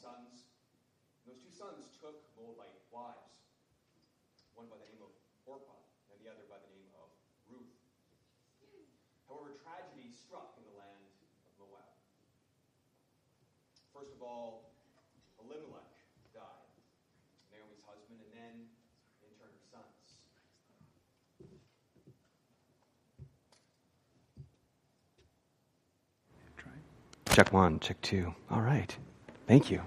sons. And those two sons took Moabite wives, one by the name of Orpah and the other by the name of Ruth. However, tragedy struck in the land of Moab. First of all, Elimelech died, Naomi's husband, and then, in turn, her sons. Check one, check two. All right. Thank you.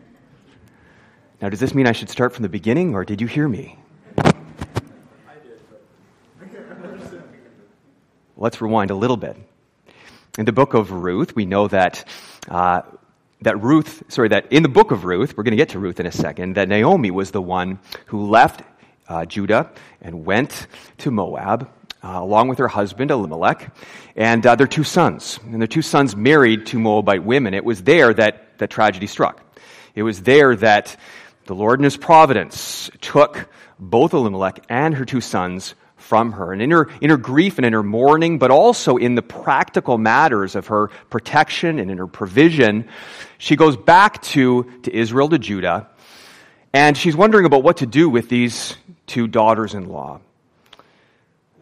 Now, does this mean I should start from the beginning, or did you hear me? I did. Let's rewind a little bit. In the book of Ruth, we know that uh, that Ruth, sorry, that in the book of Ruth, we're going to get to Ruth in a second, that Naomi was the one who left uh, Judah and went to Moab uh, along with her husband Elimelech and uh, their two sons. And their two sons married to Moabite women. It was there that, that tragedy struck. It was there that the Lord in his providence took both Elimelech and her two sons from her. And in her, in her grief and in her mourning, but also in the practical matters of her protection and in her provision, she goes back to, to Israel, to Judah, and she's wondering about what to do with these two daughters in law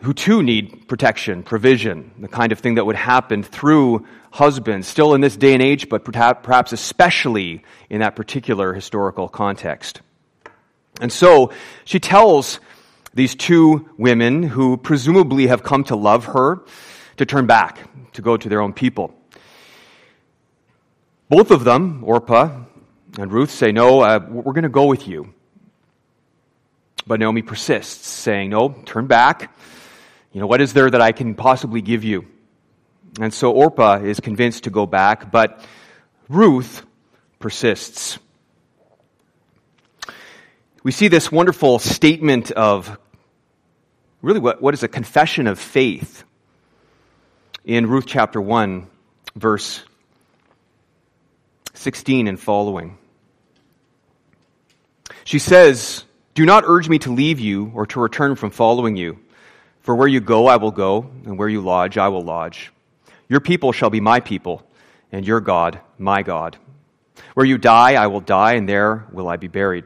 who too need protection, provision, the kind of thing that would happen through husbands, still in this day and age, but perhaps especially in that particular historical context. And so she tells these two women who presumably have come to love her to turn back, to go to their own people. Both of them, Orpah and Ruth, say, No, uh, we're going to go with you. But Naomi persists, saying, No, turn back. You know, what is there that I can possibly give you? And so Orpah is convinced to go back, but Ruth persists. We see this wonderful statement of really what, what is a confession of faith in Ruth chapter 1, verse 16 and following. She says, Do not urge me to leave you or to return from following you. For where you go, I will go, and where you lodge, I will lodge. Your people shall be my people, and your God, my God. Where you die, I will die, and there will I be buried.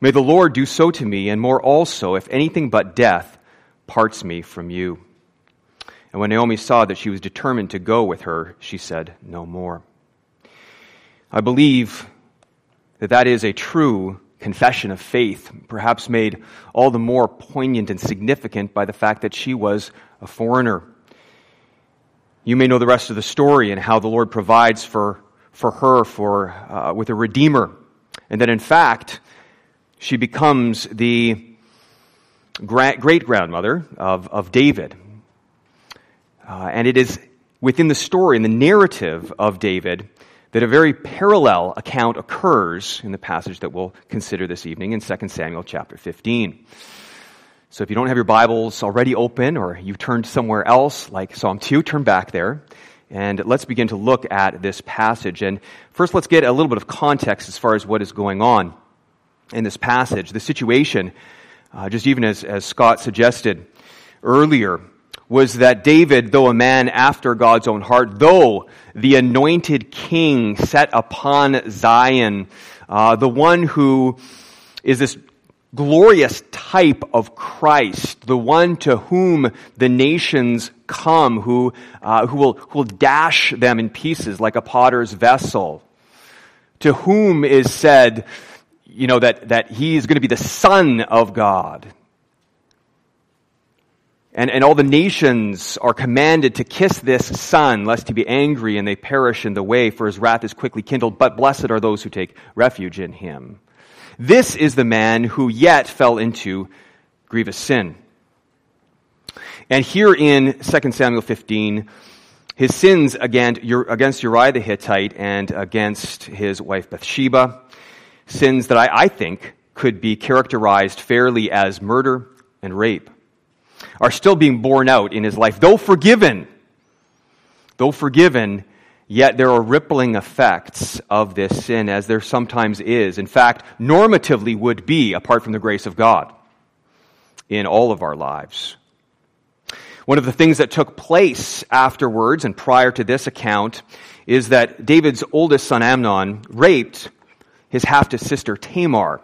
May the Lord do so to me, and more also, if anything but death parts me from you. And when Naomi saw that she was determined to go with her, she said, No more. I believe that that is a true confession of faith, perhaps made all the more poignant and significant by the fact that she was a foreigner. You may know the rest of the story and how the Lord provides for, for her for, uh, with a redeemer. And that in fact, she becomes the great grandmother of, of David. Uh, and it is within the story and the narrative of David that a very parallel account occurs in the passage that we'll consider this evening in 2 Samuel chapter 15. So if you don't have your Bibles already open or you've turned somewhere else, like Psalm 2, turn back there. And let's begin to look at this passage. And first, let's get a little bit of context as far as what is going on in this passage. The situation, uh, just even as, as Scott suggested earlier, was that David, though a man after God's own heart, though the anointed king set upon Zion, uh, the one who is this glorious type of Christ, the one to whom the nations come, who, uh, who, will, who will dash them in pieces like a potter's vessel, to whom is said, you know, that, that he is going to be the Son of God. And, and all the nations are commanded to kiss this son, lest he be angry and they perish in the way, for his wrath is quickly kindled. But blessed are those who take refuge in him. This is the man who yet fell into grievous sin. And here in 2 Samuel 15, his sins against Uriah the Hittite and against his wife Bathsheba, sins that I, I think could be characterized fairly as murder and rape are still being borne out in his life. Though forgiven, though forgiven, yet there are rippling effects of this sin as there sometimes is. In fact, normatively would be apart from the grace of God in all of our lives. One of the things that took place afterwards and prior to this account is that David's oldest son Amnon raped his half sister Tamar.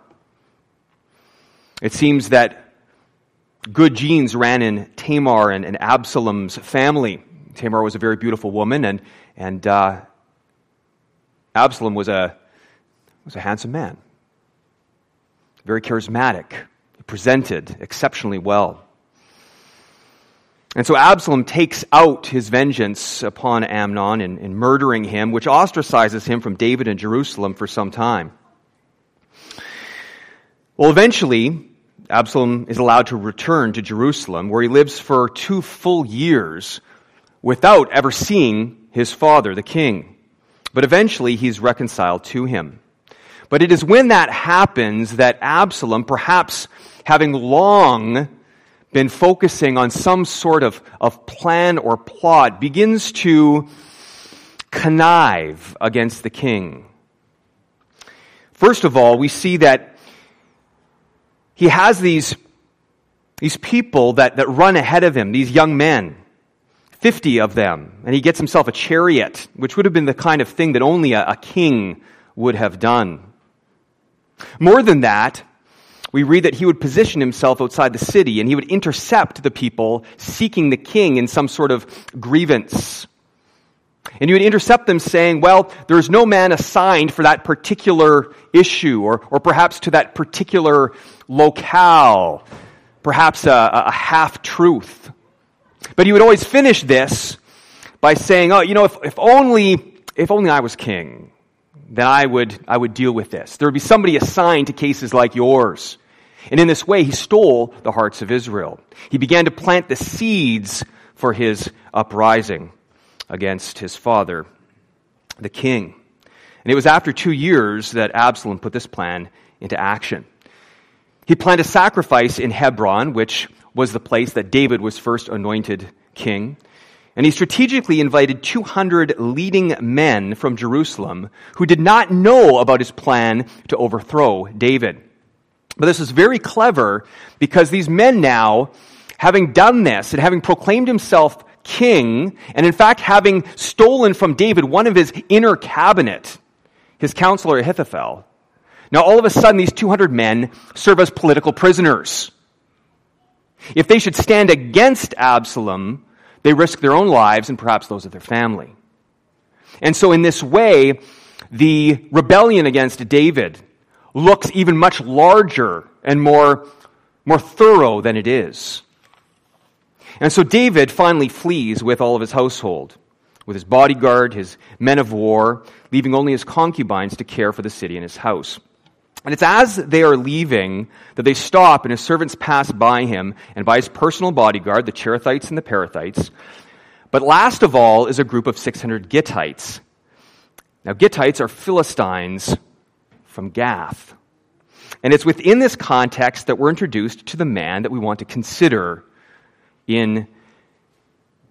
It seems that good genes ran in Tamar and, and Absalom's family. Tamar was a very beautiful woman, and, and uh, Absalom was a, was a handsome man, very charismatic, he presented exceptionally well. And so Absalom takes out his vengeance upon Amnon in, in murdering him, which ostracizes him from David and Jerusalem for some time. Well, eventually, Absalom is allowed to return to Jerusalem, where he lives for two full years without ever seeing his father, the king. But eventually, he's reconciled to him. But it is when that happens that Absalom, perhaps having long been focusing on some sort of, of plan or plot, begins to connive against the king. First of all, we see that he has these, these people that, that run ahead of him, these young men. 50 of them. And he gets himself a chariot, which would have been the kind of thing that only a, a king would have done. More than that, we read that he would position himself outside the city and he would intercept the people seeking the king in some sort of grievance. And you would intercept them saying, well, there's no man assigned for that particular issue or, or perhaps to that particular locale, perhaps a, a half truth. But he would always finish this by saying, oh, you know, if, if only, if only I was king, then I would, I would deal with this. There would be somebody assigned to cases like yours. And in this way, he stole the hearts of Israel. He began to plant the seeds for his uprising against his father, the king. And it was after two years that Absalom put this plan into action. He planned a sacrifice in Hebron, which was the place that David was first anointed king. And he strategically invited 200 leading men from Jerusalem who did not know about his plan to overthrow David. But this is very clever because these men now, having done this and having proclaimed himself king, and in fact having stolen from David one of his inner cabinet, his counselor Ahithophel, now all of a sudden these 200 men serve as political prisoners. If they should stand against Absalom, they risk their own lives and perhaps those of their family. And so in this way, the rebellion against David looks even much larger and more, more thorough than it is. And so David finally flees with all of his household, with his bodyguard, his men of war, leaving only his concubines to care for the city and his house. And it's as they are leaving that they stop and his servants pass by him and by his personal bodyguard, the Cherethites and the Pelethites. But last of all is a group of 600 Gittites. Now, Gittites are Philistines from Gath. And it's within this context that we're introduced to the man that we want to consider in,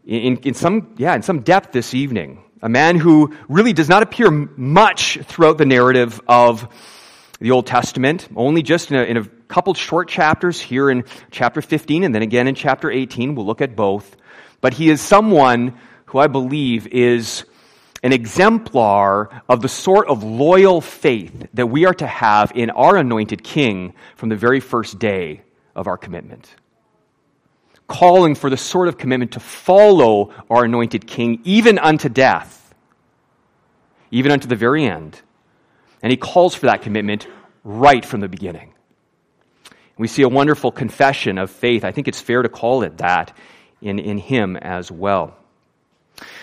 in, in, some, yeah, in some depth this evening. A man who really does not appear much throughout the narrative of the Old Testament, only just in a, in a couple short chapters here in chapter 15 and then again in chapter 18. We'll look at both. But he is someone who I believe is an exemplar of the sort of loyal faith that we are to have in our anointed king from the very first day of our commitment. Calling for the sort of commitment to follow our anointed king even unto death, even unto the very end. And he calls for that commitment right from the beginning. We see a wonderful confession of faith. I think it's fair to call it that in, in him as well.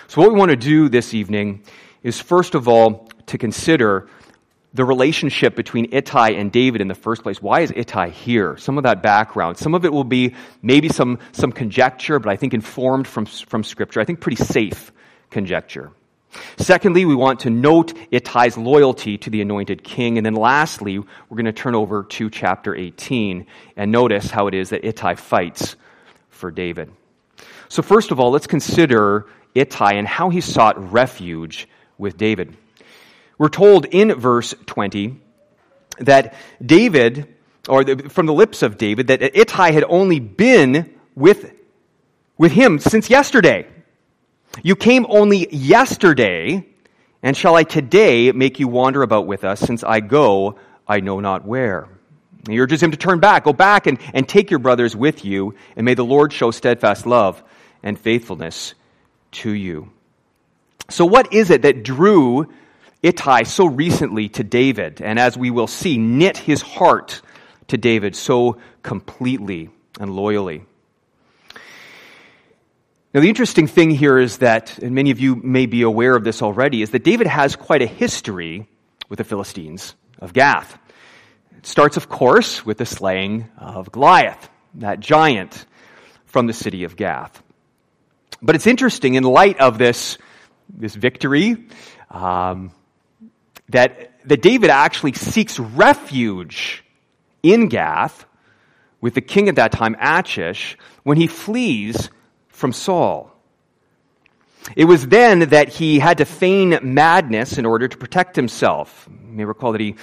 So, what we want to do this evening is, first of all, to consider the relationship between Ittai and David in the first place. Why is Ittai here? Some of that background. Some of it will be maybe some, some conjecture, but I think informed from, from Scripture. I think pretty safe conjecture. Secondly, we want to note Ittai's loyalty to the anointed king. And then lastly, we're going to turn over to chapter 18 and notice how it is that Ittai fights for David. So, first of all, let's consider Ittai and how he sought refuge with David. We're told in verse 20 that David, or the, from the lips of David, that Ittai had only been with, with him since yesterday. You came only yesterday And shall I today make you wander about with us, since I go, I know not where? He urges him to turn back, go back and, and take your brothers with you, and may the Lord show steadfast love and faithfulness to you. So, what is it that drew Ittai so recently to David, and as we will see, knit his heart to David so completely and loyally? Now, the interesting thing here is that, and many of you may be aware of this already, is that David has quite a history with the Philistines of Gath. It starts, of course, with the slaying of Goliath, that giant from the city of Gath. But it's interesting, in light of this, this victory, um, that, that David actually seeks refuge in Gath with the king at that time, Achish, when he flees from Saul. It was then that he had to feign madness in order to protect himself. You may recall that he,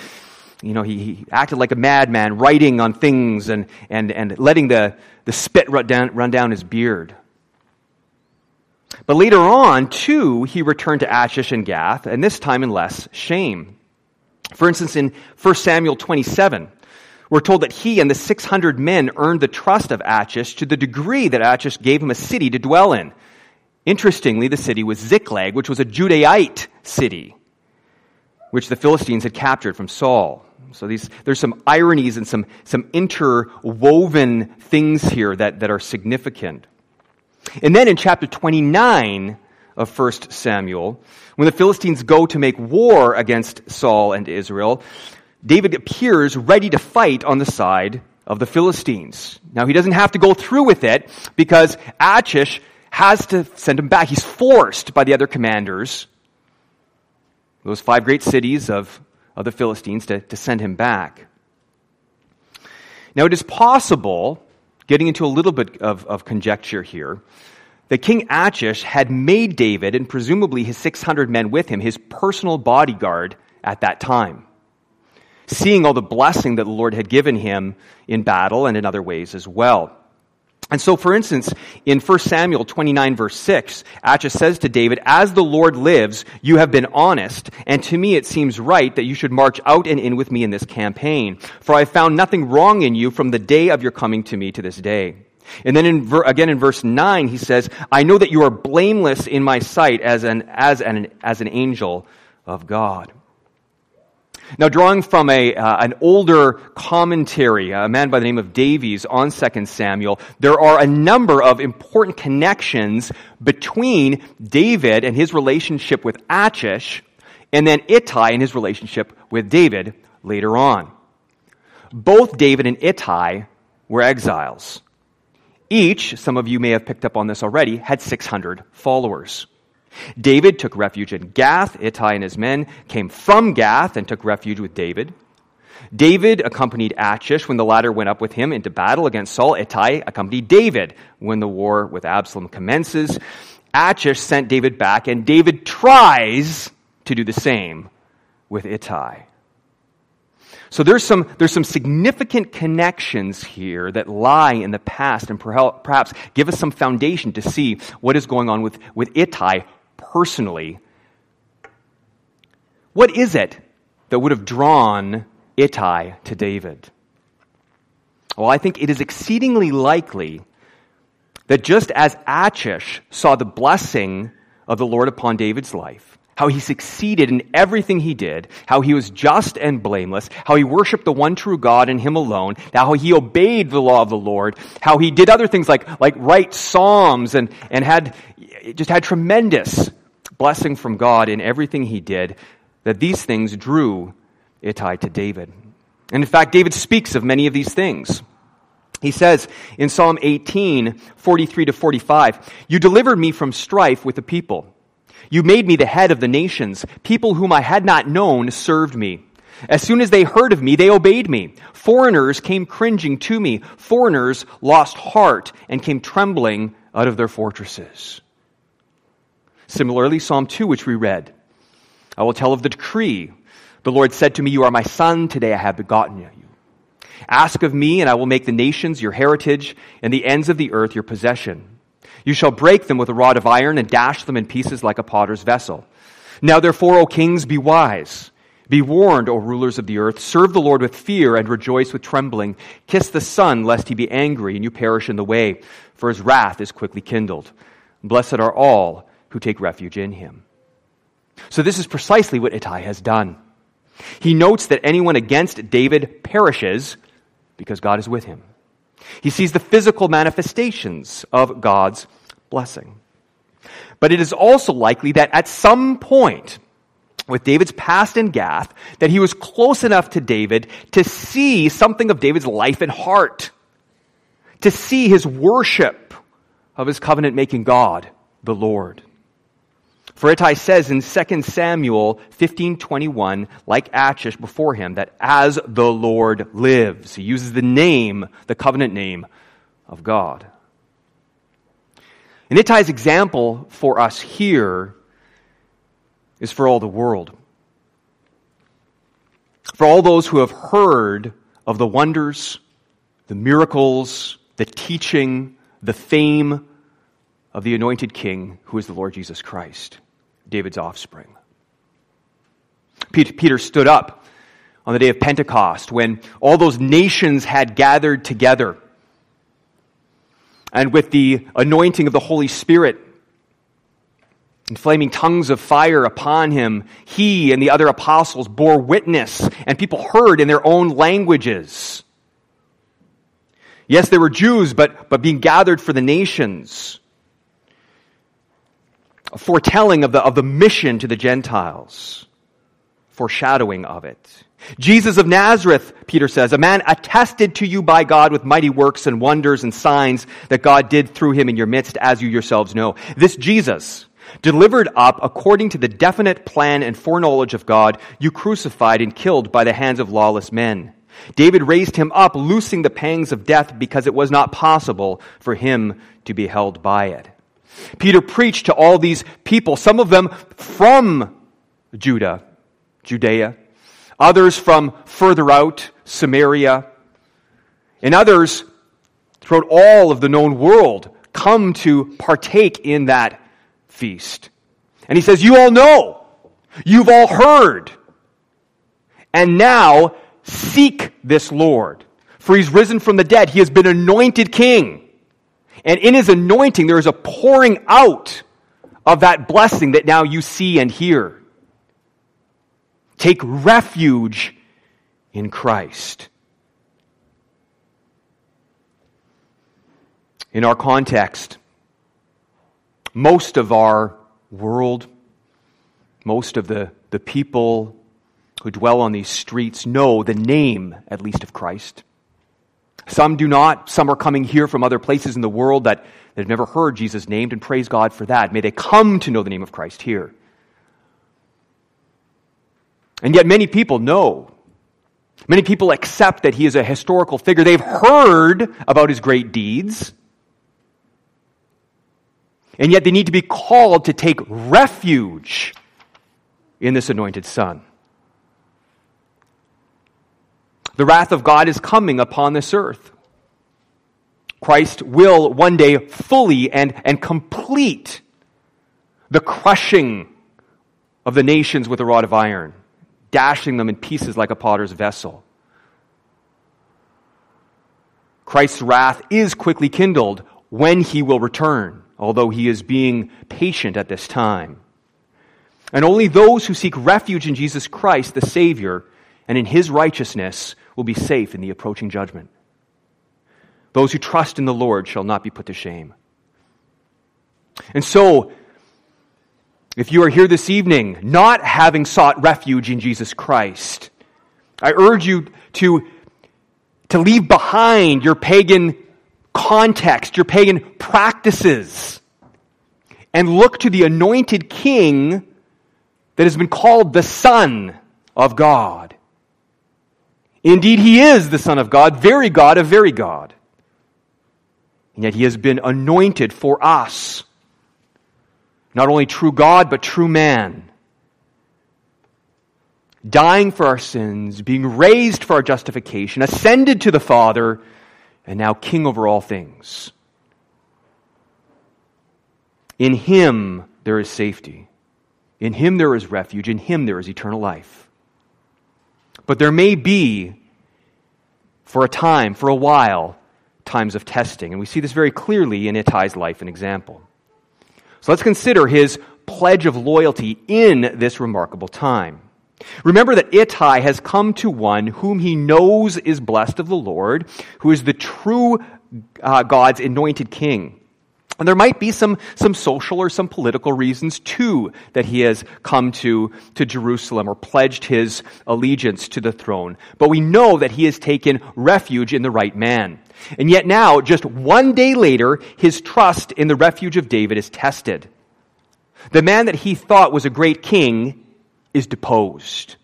you know, he, he acted like a madman, writing on things and, and, and letting the, the spit run down, run down his beard. But later on, too, he returned to Achish and Gath, and this time in less shame. For instance, in 1 Samuel 27, we're told that he and the 600 men earned the trust of Achish to the degree that Achish gave him a city to dwell in. Interestingly, the city was Ziklag, which was a Judahite city, which the Philistines had captured from Saul. So these, there's some ironies and some, some interwoven things here that, that are significant. And then in chapter 29 of 1 Samuel, when the Philistines go to make war against Saul and Israel, David appears ready to fight on the side of the Philistines. Now, he doesn't have to go through with it because Achish has to send him back. He's forced by the other commanders, those five great cities of, of the Philistines, to, to send him back. Now, it is possible, getting into a little bit of, of conjecture here, that King Achish had made David, and presumably his 600 men with him, his personal bodyguard at that time seeing all the blessing that the Lord had given him in battle and in other ways as well. And so, for instance, in 1 Samuel 29 verse 6, Achish says to David, As the Lord lives, you have been honest, and to me it seems right that you should march out and in with me in this campaign. For I found nothing wrong in you from the day of your coming to me to this day. And then in, again in verse 9, he says, I know that you are blameless in my sight as an, as an, as an angel of God. Now, drawing from a, uh, an older commentary, a man by the name of Davies on 2 Samuel, there are a number of important connections between David and his relationship with Achish, and then Ittai and his relationship with David later on. Both David and Ittai were exiles. Each, some of you may have picked up on this already, had 600 followers. David took refuge in Gath. Ittai and his men came from Gath and took refuge with David. David accompanied Achish when the latter went up with him into battle against Saul. Ittai accompanied David when the war with Absalom commences. Achish sent David back, and David tries to do the same with Ittai. So there's some, there's some significant connections here that lie in the past and perhaps give us some foundation to see what is going on with, with Ittai personally, what is it that would have drawn Ittai to David? Well, I think it is exceedingly likely that just as Achish saw the blessing of the Lord upon David's life, how he succeeded in everything he did, how he was just and blameless, how he worshiped the one true God and him alone, how he obeyed the law of the Lord, how he did other things like, like write psalms and, and had, just had tremendous blessing from God in everything he did, that these things drew Ittai to David. And in fact, David speaks of many of these things. He says in Psalm 18, 43 to 45, You delivered me from strife with the people. You made me the head of the nations. People whom I had not known served me. As soon as they heard of me, they obeyed me. Foreigners came cringing to me. Foreigners lost heart and came trembling out of their fortresses. Similarly, Psalm 2, which we read, I will tell of the decree. The Lord said to me, You are my son, today I have begotten you. Ask of me, and I will make the nations your heritage, and the ends of the earth your possession. You shall break them with a rod of iron, and dash them in pieces like a potter's vessel. Now therefore, O kings, be wise. Be warned, O rulers of the earth. Serve the Lord with fear and rejoice with trembling. Kiss the Son, lest he be angry and you perish in the way, for his wrath is quickly kindled. Blessed are all who take refuge in him. So this is precisely what Ittai has done. He notes that anyone against David perishes because God is with him. He sees the physical manifestations of God's blessing. But it is also likely that at some point, with David's past in Gath, that he was close enough to David to see something of David's life and heart, to see his worship of his covenant making God, the Lord. For Ittai says in 2 Samuel 15:21, like Achish before him, that as the Lord lives, he uses the name, the covenant name of God. And Ittai's example for us here is for all the world. For all those who have heard of the wonders, the miracles, the teaching, the fame of the anointed king who is the Lord Jesus Christ, David's offspring. Peter stood up on the day of Pentecost when all those nations had gathered together. And with the anointing of the Holy Spirit, and flaming tongues of fire upon him, he and the other apostles bore witness, and people heard in their own languages. Yes, they were Jews, but, but being gathered for the nations. A foretelling of the, of the mission to the Gentiles. Foreshadowing of it. Jesus of Nazareth, Peter says, a man attested to you by God with mighty works and wonders and signs that God did through him in your midst, as you yourselves know. This Jesus, Delivered up according to the definite plan and foreknowledge of God, you crucified and killed by the hands of lawless men. David raised him up, loosing the pangs of death because it was not possible for him to be held by it. Peter preached to all these people, some of them from Judah, Judea, others from further out, Samaria, and others throughout all of the known world come to partake in that feast. And he says, You all know. You've all heard. And now seek this Lord. For he's risen from the dead. He has been anointed king. And in his anointing, there is a pouring out of that blessing that now you see and hear. Take refuge in Christ. In our context, most of our world, most of the, the people who dwell on these streets know the name, at least, of Christ. Some do not. Some are coming here from other places in the world that, have never heard Jesus named, and praise God for that. May they come to know the name of Christ here. And yet, many people know. Many people accept that he is a historical figure. They've heard about his great deeds. And yet they need to be called to take refuge in this anointed Son. The wrath of God is coming upon this earth. Christ will one day fully and, and complete the crushing of the nations with a rod of iron, dashing them in pieces like a potter's vessel. Christ's wrath is quickly kindled when he will return although he is being patient at this time. And only those who seek refuge in Jesus Christ, the Savior, and in his righteousness will be safe in the approaching judgment. Those who trust in the Lord shall not be put to shame. And so, if you are here this evening not having sought refuge in Jesus Christ, I urge you to, to leave behind your pagan context, your pagan practices, and look to the anointed king that has been called the Son of God. Indeed, he is the Son of God, very God of very God. And yet he has been anointed for us. Not only true God, but true man. Dying for our sins, being raised for our justification, ascended to the Father, and now king over all things. In him there is safety. In him there is refuge, in him there is eternal life. But there may be, for a time, for a while, times of testing. And we see this very clearly in Ittai's life and example. So let's consider his pledge of loyalty in this remarkable time. Remember that Ittai has come to one whom he knows is blessed of the Lord, who is the true uh, God's anointed king. And there might be some, some social or some political reasons too that he has come to, to Jerusalem or pledged his allegiance to the throne. But we know that he has taken refuge in the right man. And yet now, just one day later, his trust in the refuge of David is tested. The man that he thought was a great king is deposed.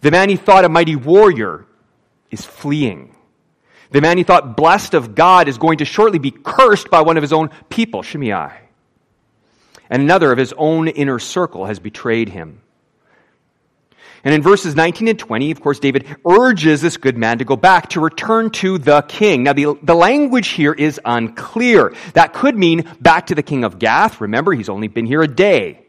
The man he thought a mighty warrior is fleeing. The man he thought blessed of God is going to shortly be cursed by one of his own people, Shimei. And another of his own inner circle has betrayed him. And in verses 19 and 20, of course, David urges this good man to go back, to return to the king. Now, the, the language here is unclear. That could mean back to the king of Gath. Remember, he's only been here a day.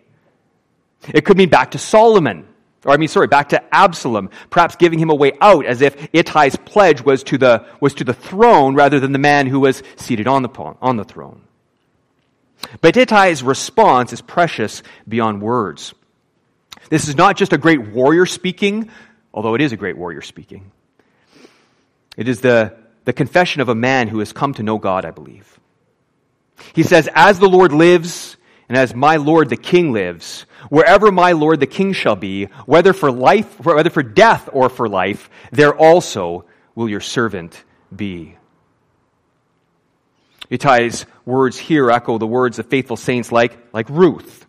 It could mean back to Solomon. Or, I mean, sorry, back to Absalom, perhaps giving him a way out as if Ittai's pledge was to the, was to the throne rather than the man who was seated on the, on the throne. But Ittai's response is precious beyond words. This is not just a great warrior speaking, although it is a great warrior speaking. It is the, the confession of a man who has come to know God, I believe. He says, As the Lord lives, and as my Lord the King lives, wherever my Lord the King shall be, whether for life, whether for death or for life, there also will your servant be. Ittai's words here echo the words of faithful saints like, like Ruth,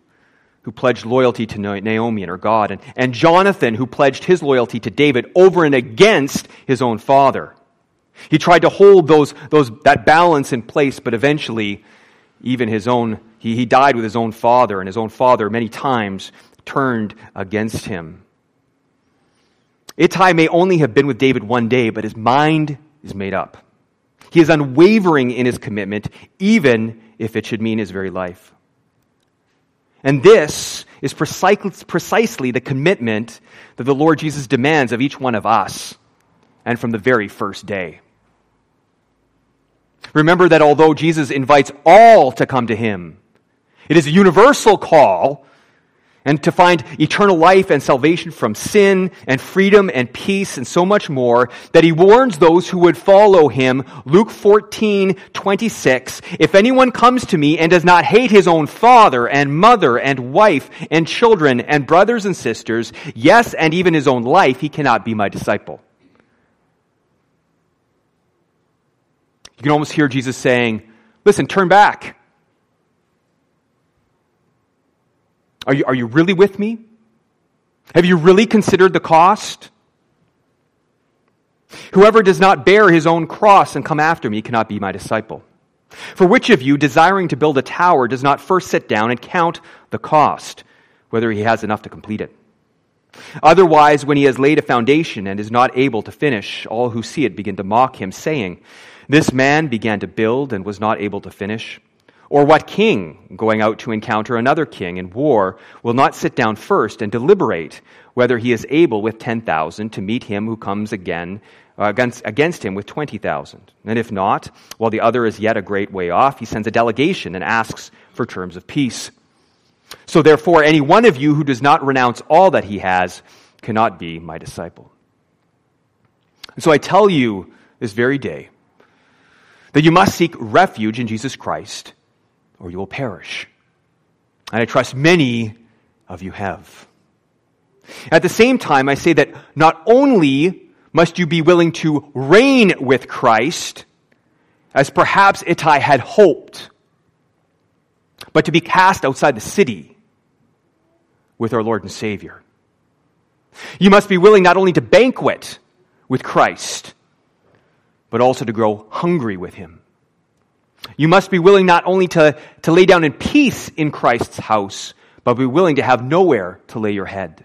who pledged loyalty to Naomi and her God, and, and Jonathan, who pledged his loyalty to David over and against his own father. He tried to hold those, those, that balance in place, but eventually, even his own, he, he died with his own father, and his own father many times turned against him. Ittai may only have been with David one day, but his mind is made up. He is unwavering in his commitment, even if it should mean his very life. And this is precisely the commitment that the Lord Jesus demands of each one of us, and from the very first day. Remember that although Jesus invites all to come to him, it is a universal call and to find eternal life and salvation from sin and freedom and peace and so much more that he warns those who would follow him. Luke 14, 26. If anyone comes to me and does not hate his own father and mother and wife and children and brothers and sisters, yes, and even his own life, he cannot be my disciple. You can almost hear Jesus saying, listen, turn back. Are you, are you really with me? Have you really considered the cost? Whoever does not bear his own cross and come after me cannot be my disciple. For which of you, desiring to build a tower, does not first sit down and count the cost, whether he has enough to complete it? Otherwise, when he has laid a foundation and is not able to finish, all who see it begin to mock him, saying, This man began to build and was not able to finish. Or what king, going out to encounter another king in war, will not sit down first and deliberate whether he is able with 10,000 to meet him who comes again uh, against, against him with 20,000? And if not, while the other is yet a great way off, he sends a delegation and asks for terms of peace. So therefore, any one of you who does not renounce all that he has cannot be my disciple. And so I tell you this very day that you must seek refuge in Jesus Christ or you will perish. And I trust many of you have. At the same time, I say that not only must you be willing to reign with Christ, as perhaps Ittai had hoped, but to be cast outside the city with our Lord and Savior. You must be willing not only to banquet with Christ, but also to grow hungry with Him. You must be willing not only to, to lay down in peace in Christ's house, but be willing to have nowhere to lay your head.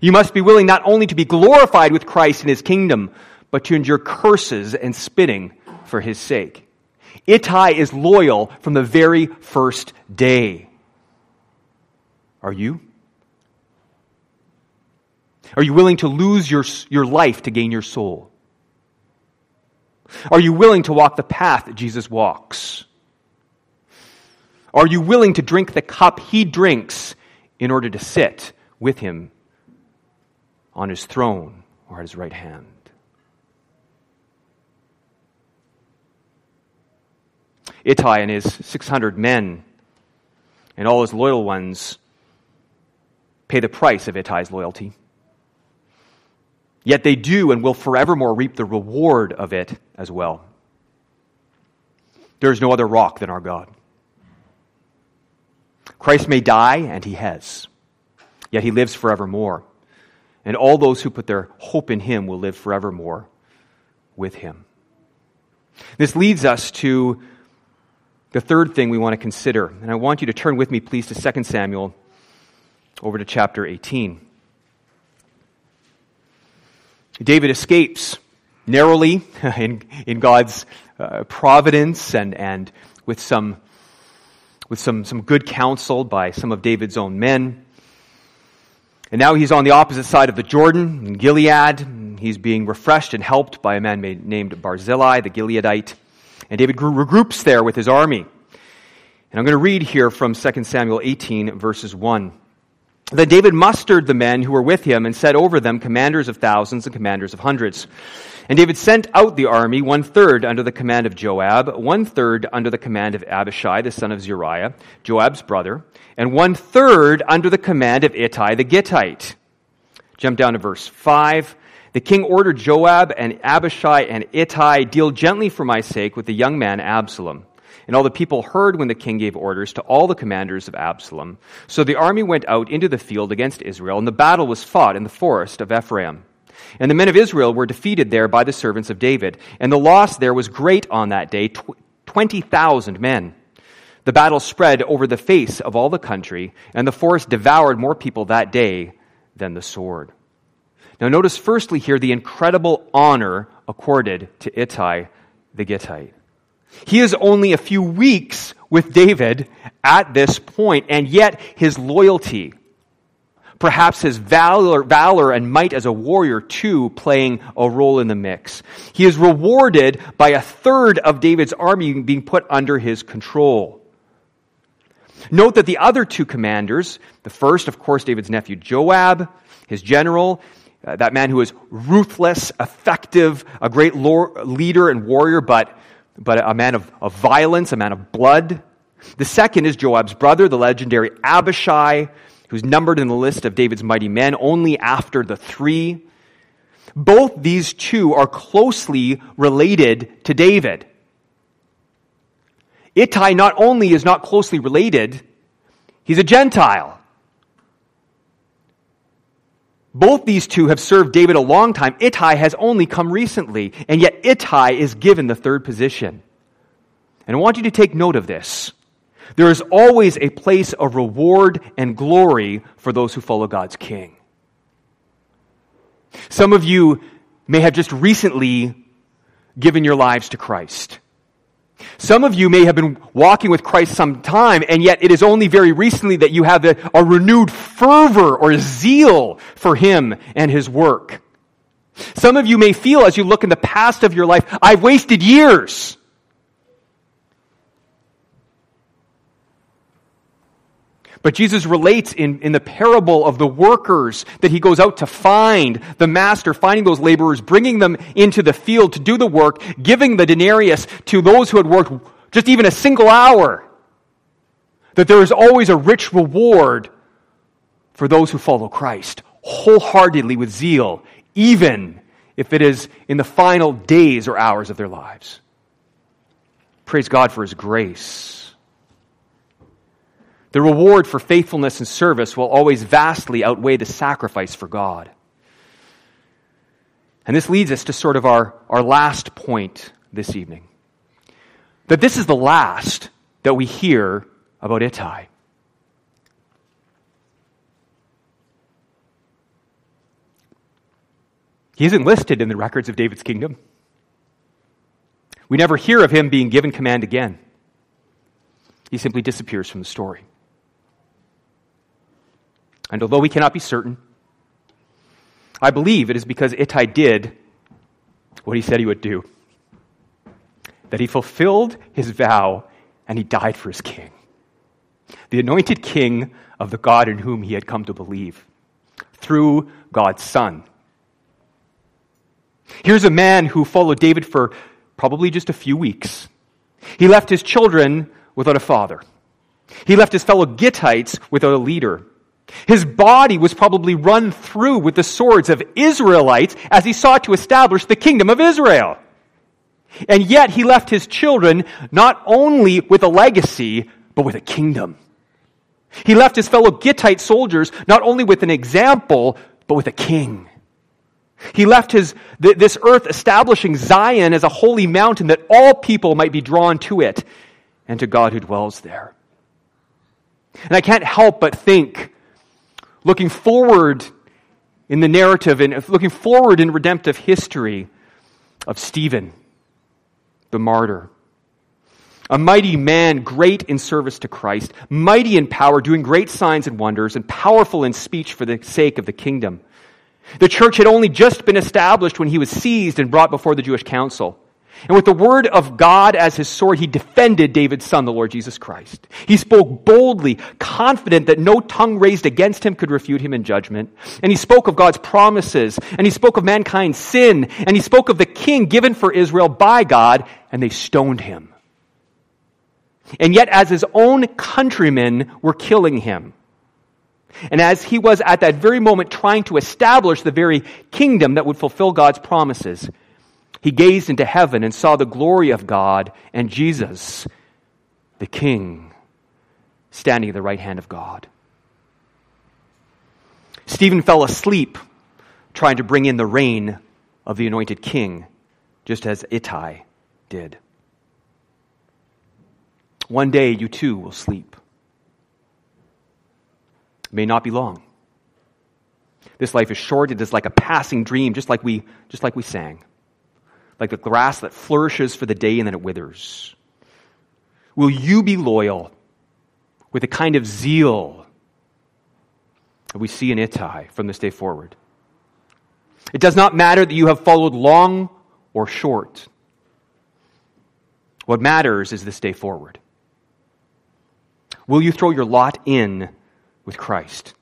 You must be willing not only to be glorified with Christ in his kingdom, but to endure curses and spitting for his sake. Ittai is loyal from the very first day. Are you? Are you willing to lose your, your life to gain your soul? Are you willing to walk the path Jesus walks? Are you willing to drink the cup he drinks in order to sit with him on his throne or at his right hand? Ittai and his 600 men and all his loyal ones pay the price of Ittai's loyalty. Yet they do and will forevermore reap the reward of it as well. There is no other rock than our God. Christ may die, and he has, yet he lives forevermore. And all those who put their hope in him will live forevermore with him. This leads us to the third thing we want to consider. And I want you to turn with me, please, to 2 Samuel over to chapter 18. David escapes narrowly in, in God's uh, providence and, and with, some, with some, some good counsel by some of David's own men. And now he's on the opposite side of the Jordan in Gilead. He's being refreshed and helped by a man named Barzillai, the Gileadite. And David regroups there with his army. And I'm going to read here from 2 Samuel 18, verses 1. Then David mustered the men who were with him and set over them commanders of thousands and commanders of hundreds. And David sent out the army, one third under the command of Joab, one third under the command of Abishai, the son of Zeruiah, Joab's brother, and one third under the command of Ittai the Gittite. Jump down to verse 5. The king ordered Joab and Abishai and Ittai, deal gently for my sake with the young man Absalom. And all the people heard when the king gave orders to all the commanders of Absalom. So the army went out into the field against Israel, and the battle was fought in the forest of Ephraim. And the men of Israel were defeated there by the servants of David. And the loss there was great on that day 20,000 men. The battle spread over the face of all the country, and the forest devoured more people that day than the sword. Now, notice firstly here the incredible honor accorded to Ittai the Gittite. He is only a few weeks with David at this point, and yet his loyalty, perhaps his valor, valor and might as a warrior too, playing a role in the mix. He is rewarded by a third of David's army being put under his control. Note that the other two commanders, the first, of course, David's nephew Joab, his general, uh, that man who is ruthless, effective, a great leader and warrior, but, but a man of, of violence, a man of blood. The second is Joab's brother, the legendary Abishai, who's numbered in the list of David's mighty men only after the three. Both these two are closely related to David. Ittai not only is not closely related, he's a Gentile. Both these two have served David a long time. Ittai has only come recently, and yet Ittai is given the third position. And I want you to take note of this. There is always a place of reward and glory for those who follow God's king. Some of you may have just recently given your lives to Christ. Some of you may have been walking with Christ some time, and yet it is only very recently that you have a, a renewed fervor or zeal for Him and His work. Some of you may feel as you look in the past of your life, I've wasted years. But Jesus relates in, in the parable of the workers that he goes out to find the master, finding those laborers, bringing them into the field to do the work, giving the denarius to those who had worked just even a single hour. That there is always a rich reward for those who follow Christ wholeheartedly with zeal, even if it is in the final days or hours of their lives. Praise God for His grace. The reward for faithfulness and service will always vastly outweigh the sacrifice for God. And this leads us to sort of our, our last point this evening. That this is the last that we hear about Ittai. He isn't listed in the records of David's kingdom. We never hear of him being given command again. He simply disappears from the story. And although we cannot be certain, I believe it is because Ittai did what he said he would do. That he fulfilled his vow and he died for his king. The anointed king of the God in whom he had come to believe through God's Son. Here's a man who followed David for probably just a few weeks. He left his children without a father. He left his fellow Gittites without a leader. His body was probably run through with the swords of Israelites as he sought to establish the kingdom of Israel. And yet he left his children not only with a legacy, but with a kingdom. He left his fellow Gittite soldiers not only with an example, but with a king. He left his, this earth establishing Zion as a holy mountain that all people might be drawn to it and to God who dwells there. And I can't help but think, looking forward in the narrative and looking forward in redemptive history of Stephen, the martyr. A mighty man, great in service to Christ, mighty in power, doing great signs and wonders, and powerful in speech for the sake of the kingdom. The church had only just been established when he was seized and brought before the Jewish council. And with the word of God as his sword, he defended David's son, the Lord Jesus Christ. He spoke boldly, confident that no tongue raised against him could refute him in judgment. And he spoke of God's promises, and he spoke of mankind's sin, and he spoke of the king given for Israel by God, and they stoned him. And yet, as his own countrymen were killing him, and as he was at that very moment trying to establish the very kingdom that would fulfill God's promises, he gazed into heaven and saw the glory of God and Jesus, the King, standing at the right hand of God. Stephen fell asleep trying to bring in the reign of the anointed king, just as Ittai did. One day you too will sleep. It may not be long. This life is short. It is like a passing dream, just like we, just like we sang. Like the grass that flourishes for the day and then it withers. Will you be loyal with the kind of zeal that we see in Ittai from this day forward? It does not matter that you have followed long or short. What matters is this day forward. Will you throw your lot in with Christ?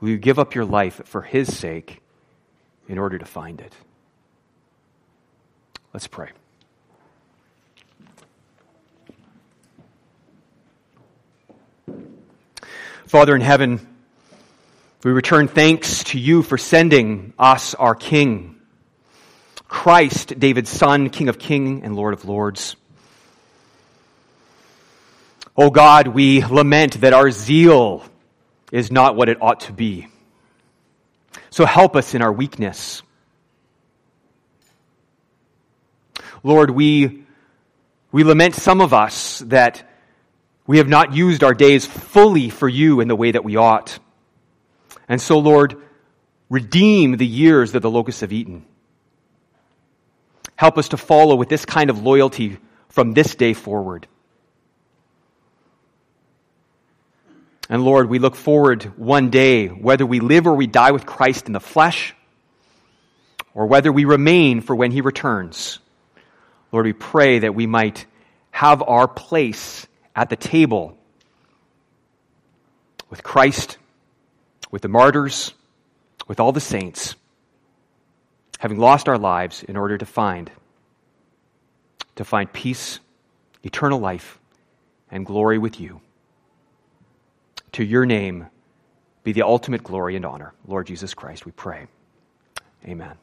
Will you give up your life for His sake in order to find it? Let's pray. Father in heaven, we return thanks to you for sending us our King, Christ, David's Son, King of Kings and Lord of Lords. Oh God, we lament that our zeal is not what it ought to be. So help us in our weakness. Lord, we, we lament some of us that we have not used our days fully for you in the way that we ought. And so, Lord, redeem the years that the locusts have eaten. Help us to follow with this kind of loyalty from this day forward. And Lord, we look forward one day, whether we live or we die with Christ in the flesh, or whether we remain for when he returns. Lord, we pray that we might have our place at the table with Christ, with the martyrs, with all the saints, having lost our lives in order to find to find peace, eternal life, and glory with you. To your name be the ultimate glory and honor. Lord Jesus Christ, we pray. Amen.